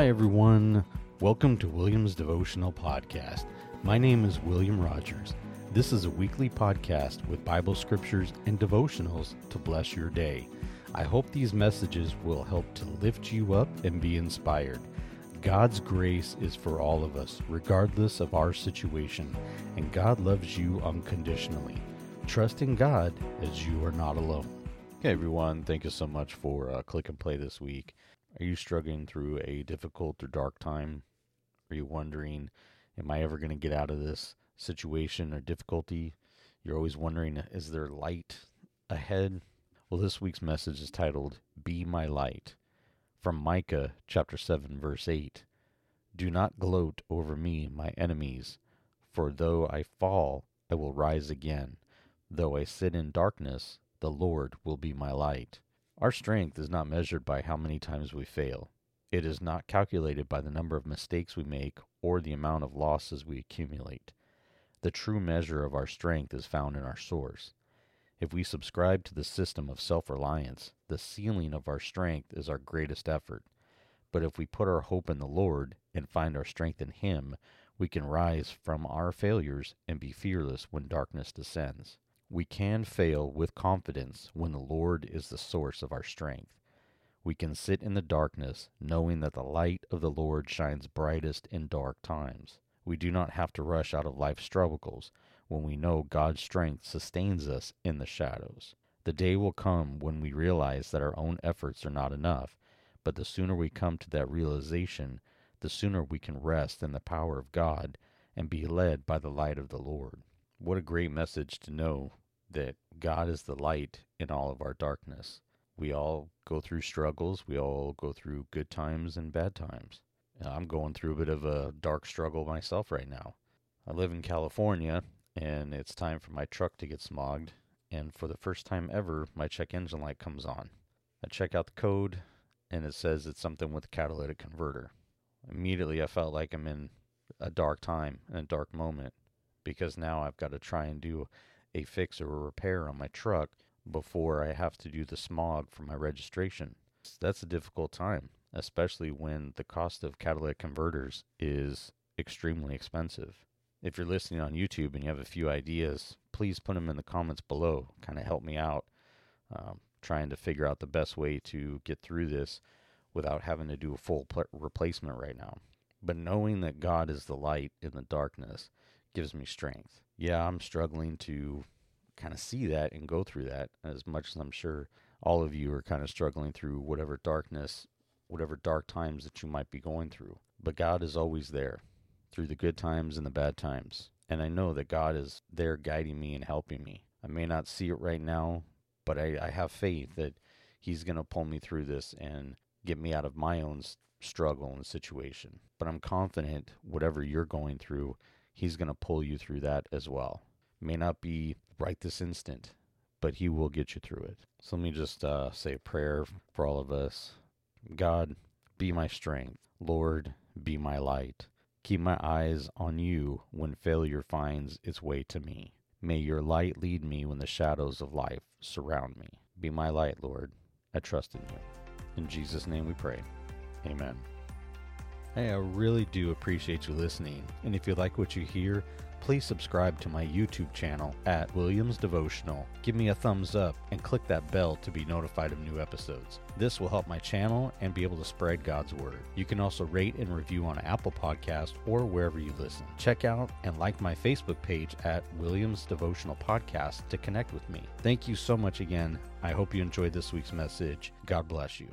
Hi, everyone. Welcome to William's Devotional Podcast. My name is William Rogers. This is a weekly podcast with Bible scriptures and devotionals to bless your day. I hope these messages will help to lift you up and be inspired. God's grace is for all of us, regardless of our situation, and God loves you unconditionally. Trust in God as you are not alone. Okay, everyone, thank you so much for uh, click and play this week. Are you struggling through a difficult or dark time? Are you wondering, am I ever going to get out of this situation or difficulty? You're always wondering, is there light ahead? Well, this week's message is titled, Be My Light, from Micah chapter 7, verse 8. Do not gloat over me, my enemies, for though I fall, I will rise again. Though I sit in darkness, the Lord will be my light. Our strength is not measured by how many times we fail. It is not calculated by the number of mistakes we make or the amount of losses we accumulate. The true measure of our strength is found in our source. If we subscribe to the system of self reliance, the ceiling of our strength is our greatest effort. But if we put our hope in the Lord and find our strength in Him, we can rise from our failures and be fearless when darkness descends. We can fail with confidence when the Lord is the source of our strength. We can sit in the darkness knowing that the light of the Lord shines brightest in dark times. We do not have to rush out of life's struggles when we know God's strength sustains us in the shadows. The day will come when we realize that our own efforts are not enough, but the sooner we come to that realization, the sooner we can rest in the power of God and be led by the light of the Lord. What a great message to know that God is the light in all of our darkness. We all go through struggles, we all go through good times and bad times. I'm going through a bit of a dark struggle myself right now. I live in California, and it's time for my truck to get smogged, and for the first time ever, my check engine light comes on. I check out the code, and it says it's something with the catalytic converter. Immediately, I felt like I'm in a dark time and a dark moment because now I've got to try and do a fix or a repair on my truck before I have to do the smog for my registration. That's a difficult time, especially when the cost of catalytic converters is extremely expensive. If you're listening on YouTube and you have a few ideas, please put them in the comments below. Kind of help me out um, trying to figure out the best way to get through this without having to do a full pl- replacement right now. But knowing that God is the light in the darkness gives me strength. Yeah, I'm struggling to kind of see that and go through that as much as I'm sure all of you are kind of struggling through whatever darkness, whatever dark times that you might be going through. But God is always there through the good times and the bad times. And I know that God is there guiding me and helping me. I may not see it right now, but I, I have faith that He's going to pull me through this and get me out of my own struggle and situation. But I'm confident whatever you're going through, He's going to pull you through that as well. May not be right this instant, but He will get you through it. So let me just uh, say a prayer for all of us. God, be my strength. Lord, be my light. Keep my eyes on you when failure finds its way to me. May your light lead me when the shadows of life surround me. Be my light, Lord. I trust in you. In Jesus' name we pray. Amen. Hey, I really do appreciate you listening. And if you like what you hear, please subscribe to my YouTube channel at Williams Devotional. Give me a thumbs up and click that bell to be notified of new episodes. This will help my channel and be able to spread God's word. You can also rate and review on Apple Podcast or wherever you listen. Check out and like my Facebook page at Williams Devotional Podcast to connect with me. Thank you so much again. I hope you enjoyed this week's message. God bless you.